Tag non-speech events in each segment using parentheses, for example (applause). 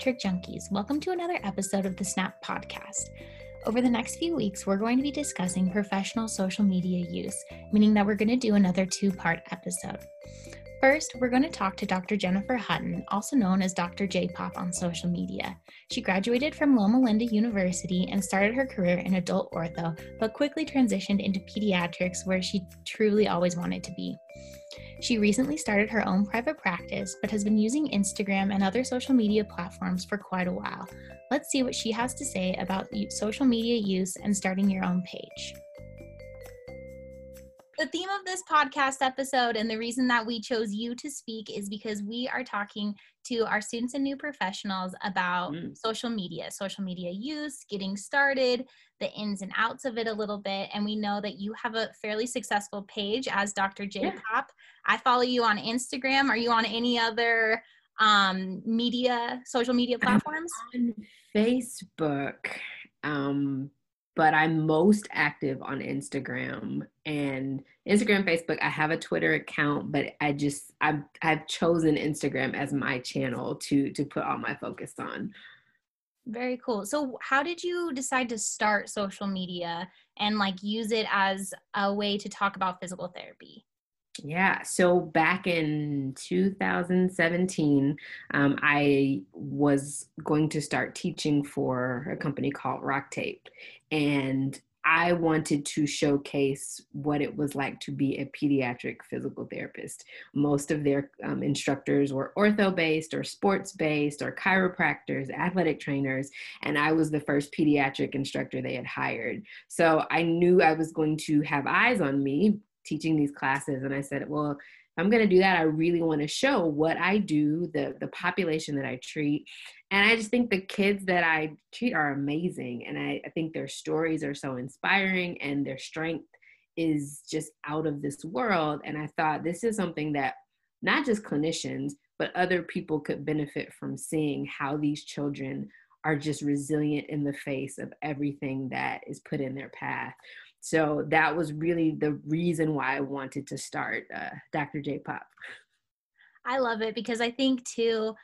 pediatric junkies. Welcome to another episode of the Snap Podcast. Over the next few weeks, we're going to be discussing professional social media use, meaning that we're going to do another two part episode. First, we're going to talk to Dr. Jennifer Hutton, also known as Dr. J Pop on social media. She graduated from Loma Linda University and started her career in adult ortho, but quickly transitioned into pediatrics, where she truly always wanted to be. She recently started her own private practice, but has been using Instagram and other social media platforms for quite a while. Let's see what she has to say about social media use and starting your own page the theme of this podcast episode and the reason that we chose you to speak is because we are talking to our students and new professionals about mm. social media, social media use, getting started, the ins and outs of it a little bit. And we know that you have a fairly successful page as Dr. J Pop. Yeah. I follow you on Instagram. Are you on any other um, media, social media platforms? I'm on Facebook. Um, but I'm most active on Instagram and Instagram, Facebook. I have a Twitter account, but I just I've I've chosen Instagram as my channel to to put all my focus on. Very cool. So, how did you decide to start social media and like use it as a way to talk about physical therapy? Yeah, so back in 2017, um, I was going to start teaching for a company called RockTape. And I wanted to showcase what it was like to be a pediatric physical therapist. Most of their um, instructors were ortho based or sports based or chiropractors, athletic trainers, and I was the first pediatric instructor they had hired. So I knew I was going to have eyes on me teaching these classes. And i said well if i'm going to do that i really want to show what i do the the population that i treat. And i just think the kids that i treat are amazing. And i, I think their stories are so inspiring and their strength is just out of this world. And i thought this is something that not just clinicians but other people could benefit from seeing how these children are just resilient in the face of everything that is put in their path so that was really the reason why I wanted to start uh, Dr. J Pop. I love it because I think too,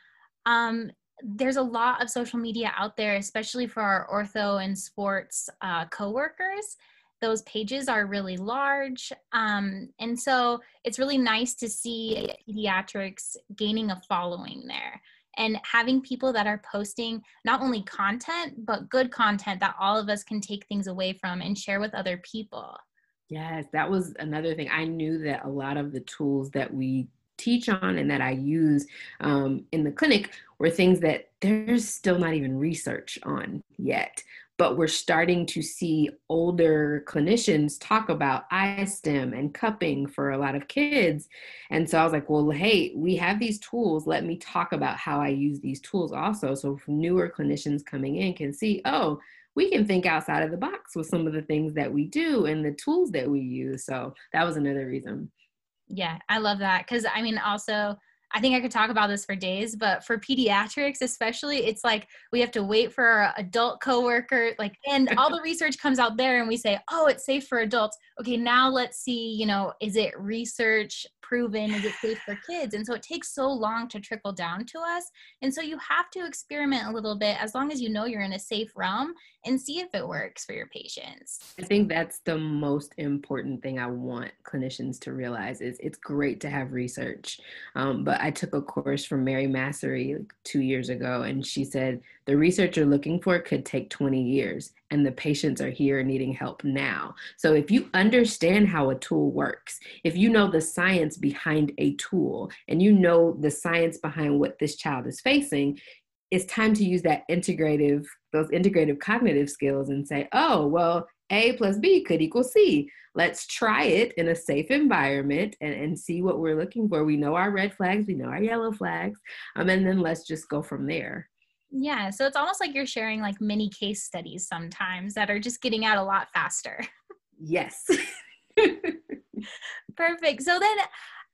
um, there's a lot of social media out there, especially for our ortho and sports uh, coworkers. Those pages are really large. Um, and so it's really nice to see pediatrics gaining a following there and having people that are posting not only content but good content that all of us can take things away from and share with other people. Yes that was another thing. I knew that a lot of the tools that we teach on and that i use um, in the clinic were things that there's still not even research on yet but we're starting to see older clinicians talk about iStim and cupping for a lot of kids. And so I was like, well, hey, we have these tools. Let me talk about how I use these tools also. So newer clinicians coming in can see, oh, we can think outside of the box with some of the things that we do and the tools that we use. So that was another reason. Yeah, I love that. Cause I mean, also, I think I could talk about this for days, but for pediatrics, especially, it's like we have to wait for our adult coworker, like, and (laughs) all the research comes out there, and we say, oh, it's safe for adults. Okay, now let's see, you know, is it research proven? Is it safe for kids? And so it takes so long to trickle down to us. And so you have to experiment a little bit as long as you know you're in a safe realm and see if it works for your patients. I think that's the most important thing I want clinicians to realize is it's great to have research. Um, but I took a course from Mary Massery like two years ago, and she said the research you're looking for could take 20 years and the patients are here needing help now. So if you understand how a tool works, if you know the science behind a tool and you know the science behind what this child is facing, it's time to use that integrative, those integrative cognitive skills and say, oh, well, A plus B could equal C. Let's try it in a safe environment and, and see what we're looking for. We know our red flags, we know our yellow flags, um, and then let's just go from there. Yeah, so it's almost like you're sharing like mini case studies sometimes that are just getting out a lot faster. Yes. (laughs) Perfect. So then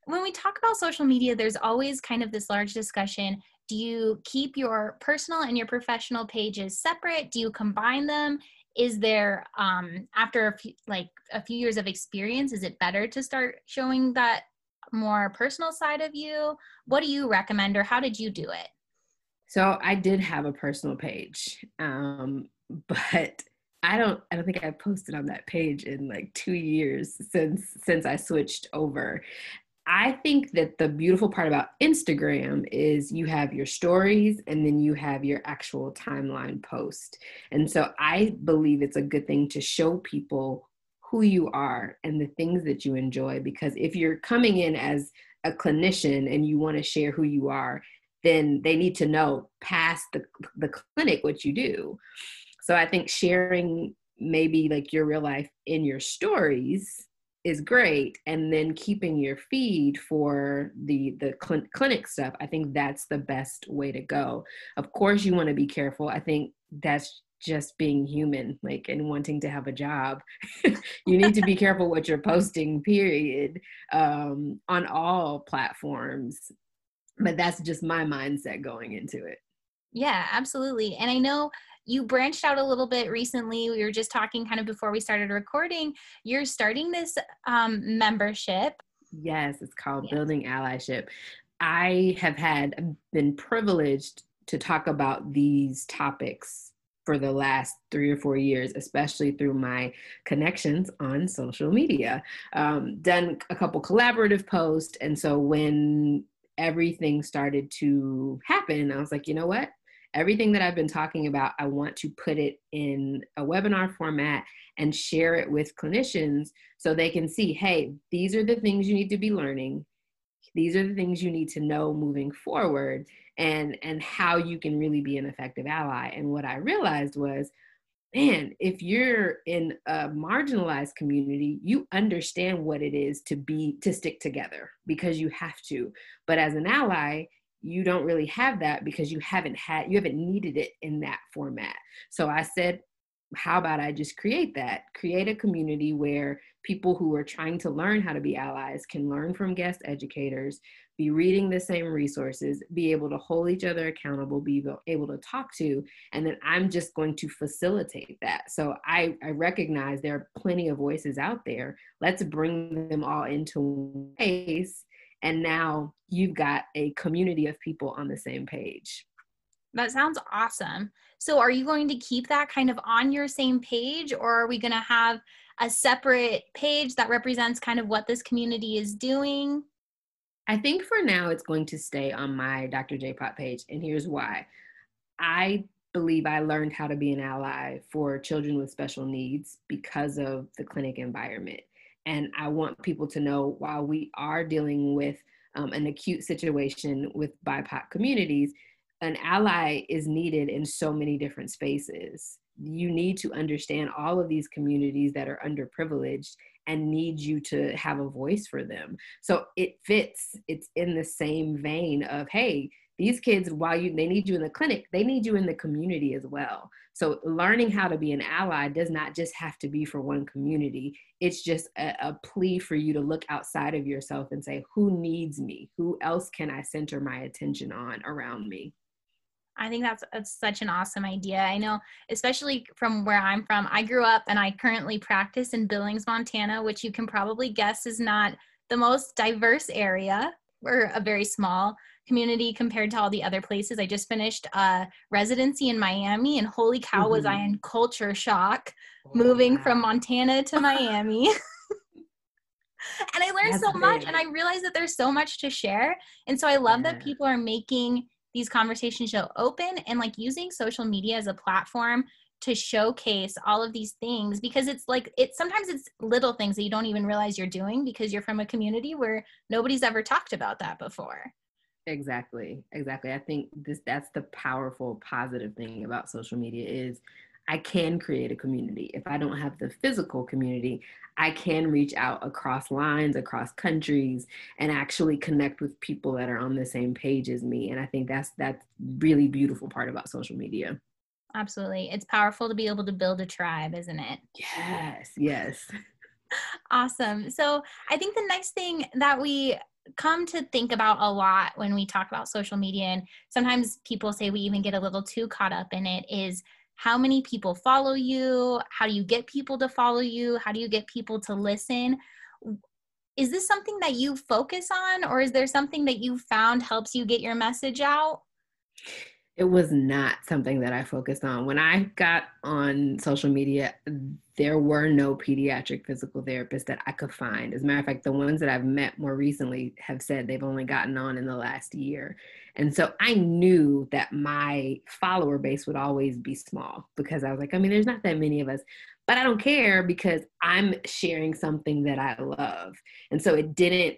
when we talk about social media, there's always kind of this large discussion. Do you keep your personal and your professional pages separate? Do you combine them? Is there um after a few like a few years of experience, is it better to start showing that more personal side of you? What do you recommend or how did you do it? So I did have a personal page, um, (laughs) but I don't I don't think I posted on that page in like two years since since I switched over. I think that the beautiful part about Instagram is you have your stories and then you have your actual timeline post. And so I believe it's a good thing to show people who you are and the things that you enjoy because if you're coming in as a clinician and you want to share who you are, then they need to know past the, the clinic what you do. So I think sharing maybe like your real life in your stories is great and then keeping your feed for the the cl- clinic stuff i think that's the best way to go. Of course you want to be careful. I think that's just being human like and wanting to have a job. (laughs) You need to be careful what you're posting period um, on all platforms. But that's just my mindset going into it. Yeah absolutely. And i know you branched out a little bit recently. We were just talking kind of before we started recording. You're starting this um, membership. Yes, it's called yes. Building Allyship. I have had been privileged to talk about these topics for the last three or four years, especially through my connections on social media. Um, done a couple collaborative posts. And so when everything started to happen, I was like, you know what? Everything that I've been talking about, I want to put it in a webinar format and share it with clinicians so they can see hey, these are the things you need to be learning. These are the things you need to know moving forward and and how you can really be an effective ally. And what I realized was man, if you're in a marginalized community, you understand what it is to be to stick together because you have to. But as an ally, you don't really have that because you haven't had you haven't needed it in that format. So i said how about i just create that? Create a community where people who are trying to learn how to be allies can learn from guest educators be reading the same resources be able to hold each other accountable be able to talk to and then i'm just going to facilitate that. So i, I recognize there are plenty of voices out there. Let's bring them all into one place and now you've got a community of people on the same page. That sounds awesome. So are you going to keep that kind of on your same page or are we going to have a separate page that represents kind of what this community is doing? I think for now it's going to stay on my dr j pop page and here's why. I believe i learned how to be an ally for children with special needs because of the clinic environment and I want people to know while we are dealing with um, an acute situation with BIPOC communities, an ally is needed in so many different spaces. You need to understand all of these communities that are underprivileged and need you to have a voice for them. So it fits, it's in the same vein of, hey, these kids while you they need you in the clinic they need you in the community as well so learning how to be an ally does not just have to be for one community it's just a, a, plea for you to look outside of yourself and say who needs me who else can i center my attention on around me I think that's, that's such an awesome idea. I know, especially from where I'm from, I grew up and I currently practice in Billings, Montana, which you can probably guess is not the most diverse area. We're a very small community compared to all the other places. I just finished a residency in Miami, and holy cow, mm-hmm. was I mm-hmm. in culture shock oh, moving wow. from Montana to (laughs) Miami. (laughs) and I learned That's so big. much, and I realized that there's so much to share. And so I love yeah. that people are making these conversations so open and like using social media as a platform to showcase all of these things because it's like it sometimes it's little things that you don't even realize you're doing because you're from a community where nobody's ever talked about that before Exactly. Exactly. I think this that's the powerful positive thing about social media is I can create a community. If I don't have the physical community, I can reach out across lines, across countries and actually connect with people that are on the same page as me. And I think that's that's really beautiful part about social media. Absolutely. It's powerful to be able to build a tribe, isn't it? Yes. Yes. (laughs) awesome. So, I think the next thing that we come to think about a lot when we talk about social media and sometimes people say we even get a little too caught up in it is how many people follow you? How do you get people to follow you? How do you get people to listen? Is this something that you focus on or is there something that you found helps you get your message out It was not something that I focused on. When I got on social media, there were no pediatric physical therapists that I could find. As a matter of fact, the ones that I've met more recently have said they've only gotten on in the last year. And so I knew that my follower base would always be small because I was like, I mean, there's not that many of us, but I don't care because I'm sharing something that I love. And so it didn't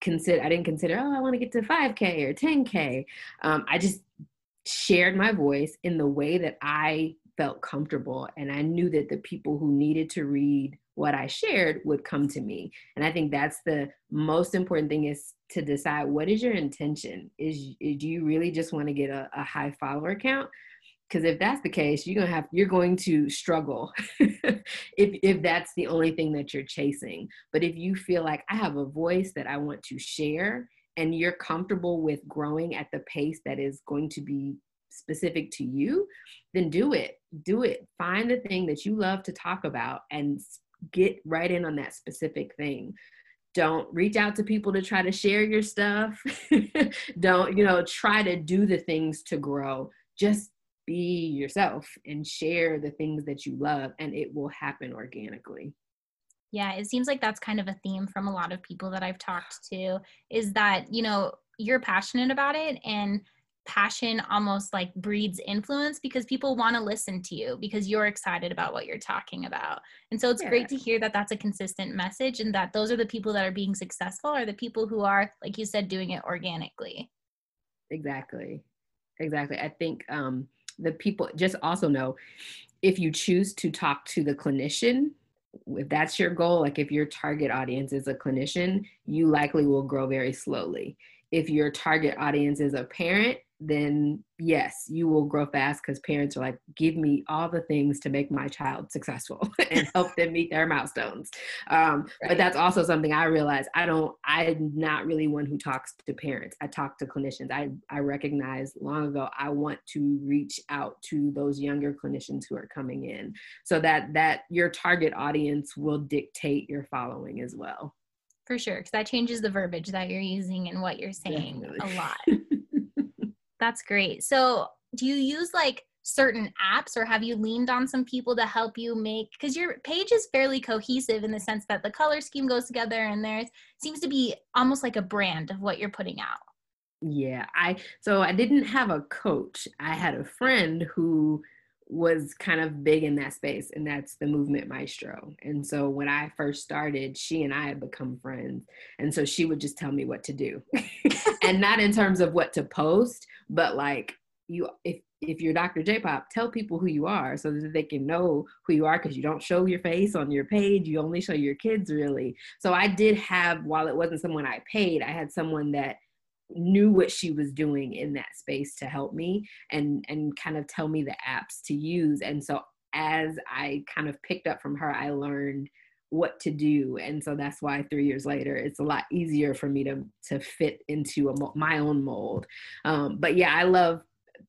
consider, I didn't consider, oh, I want to get to 5K or 10K. Um, I just shared my voice in the way that I felt comfortable. And I knew that the people who needed to read what I shared would come to me. And I think that's the most important thing is to decide what is your intention? Is do you really just want to get a, a high follower count? Because if that's the case, you're gonna have you're going to struggle (laughs) if if that's the only thing that you're chasing. But if you feel like I have a voice that I want to share and you're comfortable with growing at the pace that is going to be specific to you, then do it. Do it. Find the thing that you love to talk about and get right in on that specific thing. Don't reach out to people to try to share your stuff. (laughs) Don't, you know, try to do the things to grow. Just be yourself and share the things that you love, and it will happen organically. Yeah, it seems like that's kind of a theme from a lot of people that I've talked to is that, you know, you're passionate about it and passion almost like breeds influence because people want to listen to you because you're excited about what you're talking about. And so it's yeah. great to hear that that's a consistent message and that those are the people that are being successful are the people who are like you said doing it organically. Exactly. Exactly. I think um the people just also know if you choose to talk to the clinician if that's your goal, like if your target audience is a clinician, you likely will grow very slowly. If your target audience is a parent, then yes, you will grow fast because parents are like, give me all the things to make my child successful (laughs) and help them meet their milestones. Um, right. But that's also something I realize I don't, I'm not really one who talks to parents. I talk to clinicians. I, I recognize long ago, I want to reach out to those younger clinicians who are coming in so that, that your target audience will dictate your following as well. For sure, because that changes the verbiage that you're using and what you're saying Definitely. a lot. (laughs) That's great. So, do you use like certain apps or have you leaned on some people to help you make because your page is fairly cohesive in the sense that the color scheme goes together and there seems to be almost like a brand of what you're putting out yeah i so i didn't have a coach i had a friend who was kind of big in that space and that's the movement maestro. And so when i first started she and i had become friends and so she would just tell me what to do. (laughs) And not in terms of what to post but like you if if you're dr j-pop tell people who you are so that they can know who you are because you don't show your face on your page you only show your kids really. So i did have while it wasn't someone i paid i had someone that knew what she was doing in that space to help me and and kind of tell me the apps to use. And so as i kind of picked up from her i learned what to do. And so that's why three years later it's a lot easier for me to to fit into a, my own mold. Um, but yeah i love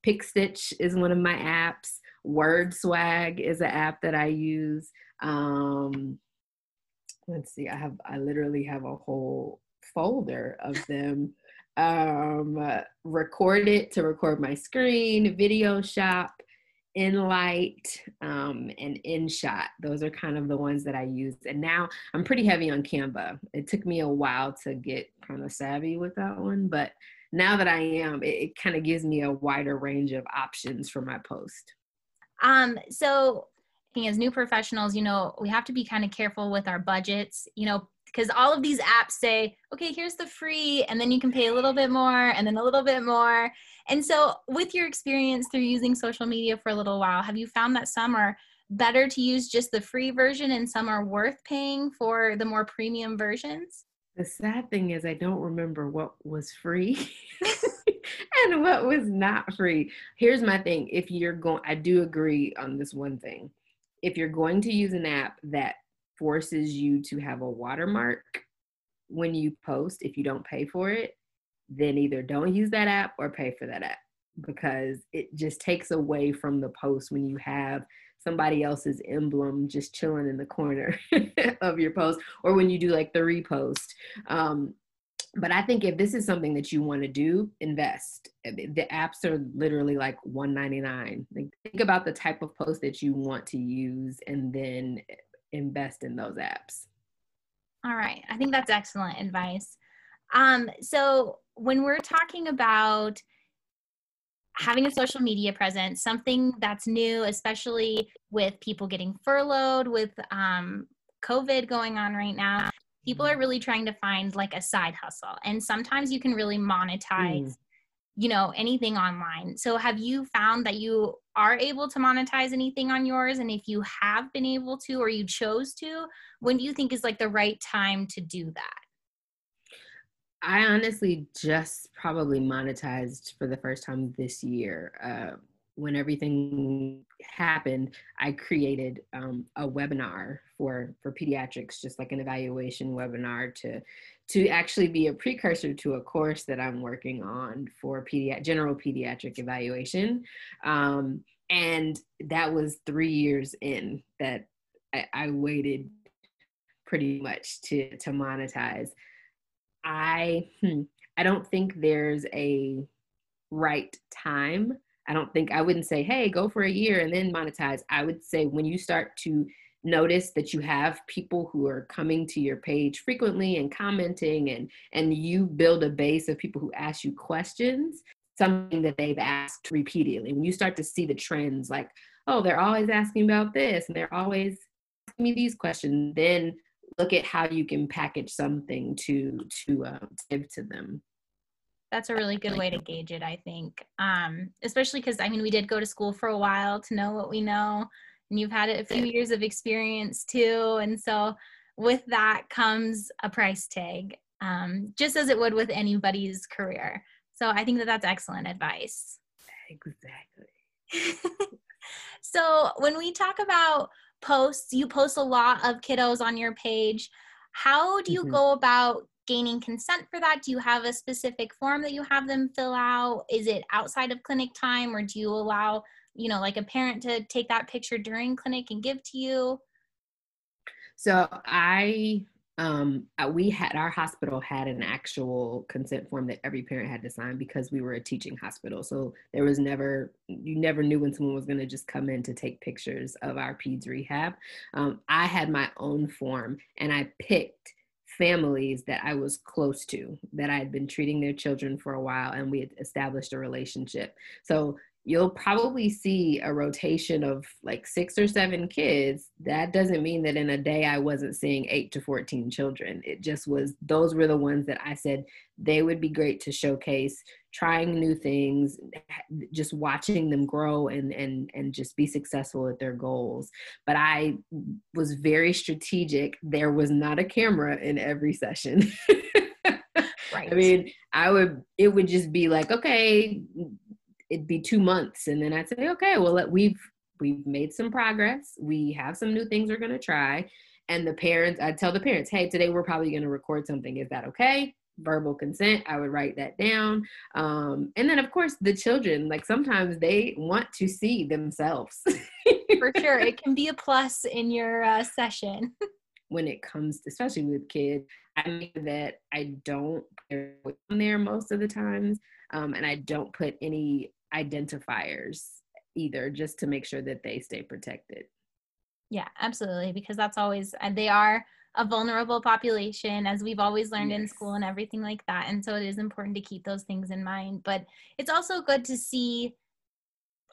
PicStitch is one of my apps. Word swag is an app that i use. Um, let's see i have i literally have a whole folder of them um, record it to record my screen, video shop, Enlight, um, and InShot. Those are kind of the ones that I use. And now I'm pretty heavy on Canva. It took me a while to get kind of savvy with that one, but now that I am, it, it kind of gives me a wider range of options for my post. Um, so as new professionals, you know, we have to be kind of careful with our budgets. You know, because all of these apps say, okay, here's the free, and then you can pay a little bit more, and then a little bit more. And so, with your experience through using social media for a little while, have you found that some are better to use just the free version and some are worth paying for the more premium versions? The sad thing is, I don't remember what was free (laughs) (laughs) and what was not free. Here's my thing if you're going, I do agree on this one thing. If you're going to use an app that forces you to have a watermark when you post if you don't pay for it then either don't use that app or pay for that app because it just takes away from the post when you have somebody else's emblem just chilling in the corner (laughs) of your post or when you do like the repost. Um, but I think if this is something that you want to do, invest. The apps are literally like 199. Like think about the type of post that you want to use and then invest in those apps. All right. I think that's excellent advice. Um, so when we're talking about having a social media presence, something that's new, especially with people getting furloughed, with um, COVID going on right now, people are really trying to find like a side hustle. And sometimes you can really monetize. Mm. you know anything online so have you found that you are able to monetize anything on yours and if you have been able to or you chose to when do you think is like the right time to do that I honestly just probably monetized for the first time this year. Uh, when everything happened, I created um, a webinar for for pediatrics, just like an evaluation webinar to to actually be a precursor to a course that I'm working on for pedi- general pediatric evaluation. Um, and that was three years in that I, I waited pretty much to to monetize. I hmm, I don't think there's a right time. I don't think I wouldn't say, hey, go for a year and then monetize. I would say when you start to notice that you have people who are coming to your page frequently and commenting and and you build a base of people who ask you questions something that they've asked repeatedly when you start to see the trends like oh they're always asking about this and they're always asking me these questions then look at how you can package something to to uh, give to them that's a really good way to gauge it i think um, especially because i mean we did go to school for a while to know what we know and you've had a few years of experience too and so with that comes a price tag um, just as it would with anybody's career. So i think that that's excellent advice. Exactly. (laughs) So when we talk about posts you post a lot of kiddos on your page. How do you mm-hmm. go about gaining consent for that do you have a specific form that you have them fill out is it outside of clinic time or do you allow you know like a parent to take that picture during clinic and give to you so i um, uh, we had our hospital had an actual consent form that every parent had to sign because we were a teaching hospital. So there was never, you never knew when someone was going to just come in to take pictures of our peds rehab. Um, I had my own form and I picked families that I was close to, that I had been treating their children for a while, and we had established a relationship. So you'll probably see a rotation of like six or seven kids. That doesn't mean that in a day I wasn't seeing eight to 14 children. It just was, those were the ones that I said they would be great to showcase, trying new things, just watching them grow and, and, and just be successful at their goals. But I was very strategic. There was not a camera in every session. (laughs) right. I mean, I would, it would just be like, okay, it'd be two months. And then i'd say okay well we've we've made some progress. We have some new things we're going to try. And the parents i'd tell the parents hey today we're probably going to record something. Is that okay? Verbal consent i would write that down. Um, and then of course the children like sometimes they want to see themselves. (laughs) For sure. It can be a plus in your uh, session. (laughs) When it comes to, especially with kids i mean that i don't put them there most of the times um, and i don't put any identifiers either just to make sure that they stay protected yeah absolutely because that's always and they are a vulnerable population as we've always learned yes. in school and everything like that and so it is important to keep those things in mind but it's also good to see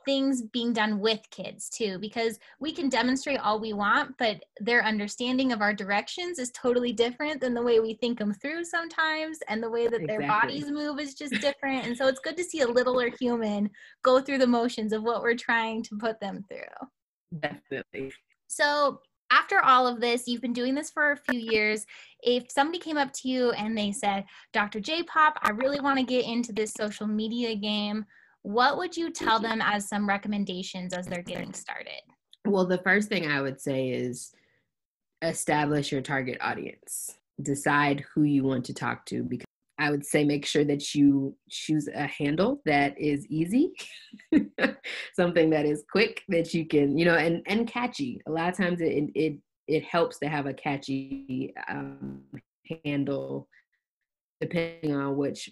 things being done with kids too because we can demonstrate all we want but their understanding of our directions is totally different than the way we think them through sometimes and the way that exactly. their bodies move is just different and so it's good to see a littler human go through the motions of what we're trying to put them through definitely so after all of this, you've been doing this for a few years. If somebody came up to you and they said, Dr. J Pop, I really want to get into this social media game, what would you tell them as some recommendations as they're getting started? Well, the first thing I would say is establish your target audience. Decide who you want to talk to because I would say make sure that you choose a handle that is easy, (laughs) something that is quick that you can, you know, and and catchy. A lot of times it it it helps to have a catchy um, handle depending on which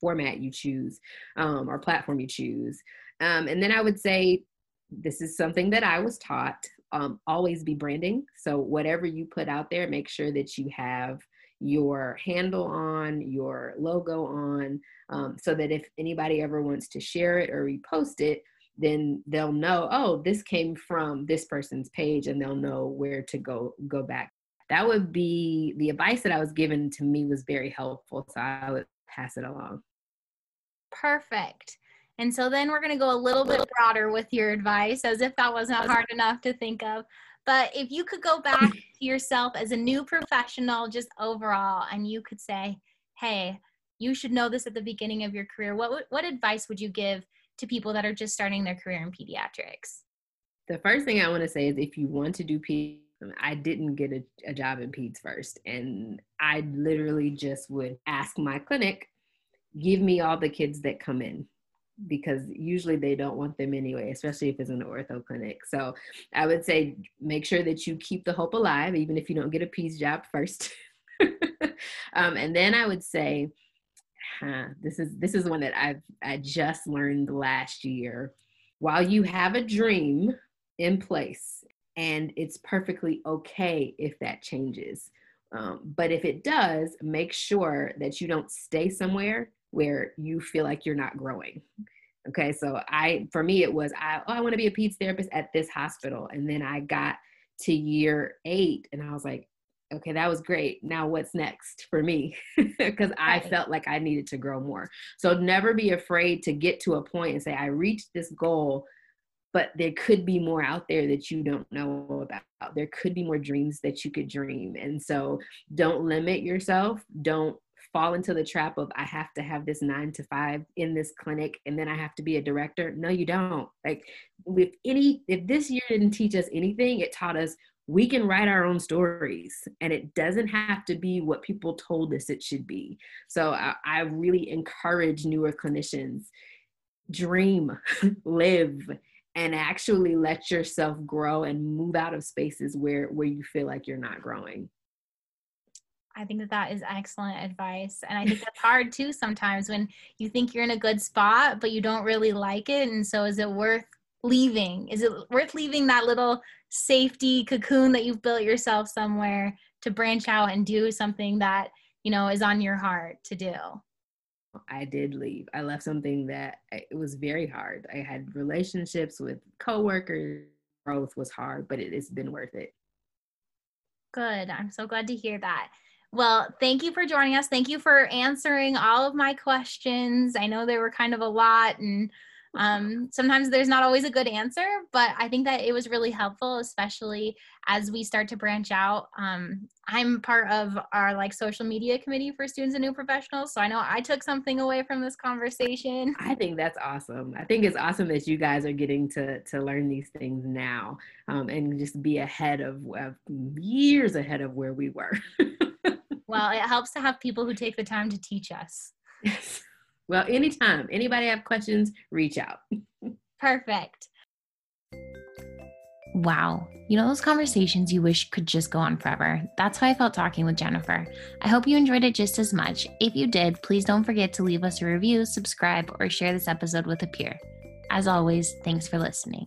format you choose um, or platform you choose. Um, and then I would say this is something that I was taught. Um, always be branding. So whatever you put out there, make sure that you have your handle on, your logo on, um, so that if anybody ever wants to share it or repost it, then they'll know, oh, this came from this person's page, and they'll know where to go go back. That would be the advice that I was given to me was very helpful. So I would pass it along. Perfect. And so then we're going to go a little bit broader with your advice, as if that wasn't hard enough to think of. But if you could go back (laughs) to yourself as a new professional, just overall, and you could say, hey, you should know this at the beginning of your career, what, what advice would you give to people that are just starting their career in pediatrics? The first thing I want to say is if you want to do peds, um, I didn't get a, a job in peds first. And I literally just would ask my clinic, give me all the kids that come in because usually they don't want them anyway, especially if it's an ortho clinic. So I would say make sure that you keep the hope alive, even if you don't get a peds job first. (laughs) um, and then I would say, huh, this is this is one that I've I just learned last year. While you have a dream in place, and it's perfectly okay if that changes. Um, but if it does, make sure that you don't stay somewhere where you feel like you're not growing. Okay, so I, for me, it was I, oh, I want to be a peds therapist at this hospital, and then I got to year eight, and I was like, okay, that was great. Now what's next for me? (laughs) Because I felt like I needed to grow more. So never be afraid to get to a point and say, I reached this goal, but there could be more out there that you don't know about. There could be more dreams that you could dream. And so don't limit yourself. Don't fall into the trap of I have to have this nine to five in this clinic and then I have to be a director. No, you don't. Like with any if this year didn't teach us anything, it taught us we can write our own stories and it doesn't have to be what people told us it should be. So I, I really encourage newer clinicians dream, (laughs) live, and actually let yourself grow and move out of spaces where where you feel like you're not growing. I think that that is excellent advice. And I think that's hard too sometimes when you think you're in a good spot, but you don't really like it. And so, is it worth leaving? Is it worth leaving that little safety cocoon that you've built yourself somewhere to branch out and do something that, you know, is on your heart to do? I did leave. I left something that eh, it was very hard. I had relationships with coworkers. Growth was hard, but it has been worth it. Good. I'm so glad to hear that. Well, thank you for joining us. Thank you for answering all of my questions. I know there were kind of a lot, and um, sometimes there's not always a good answer, but I think that it was really helpful, especially as we start to branch out. Um, I'm part of our like social media committee for students and new professionals, so I know I took something away from this conversation. I think that's awesome. I think it's awesome that you guys are getting to to learn these things now um, and just be ahead of, of years ahead of where we were. (laughs) well, it helps to have people who take the time to teach us. Yes. Well, anytime. Anybody have questions, reach out. Perfect. Wow. You know those conversations you wish could just go on forever? That's how I felt talking with Jennifer. I hope you enjoyed it just as much. If you did, please don't forget to leave us a review, subscribe, or share this episode with a peer. As always, thanks for listening.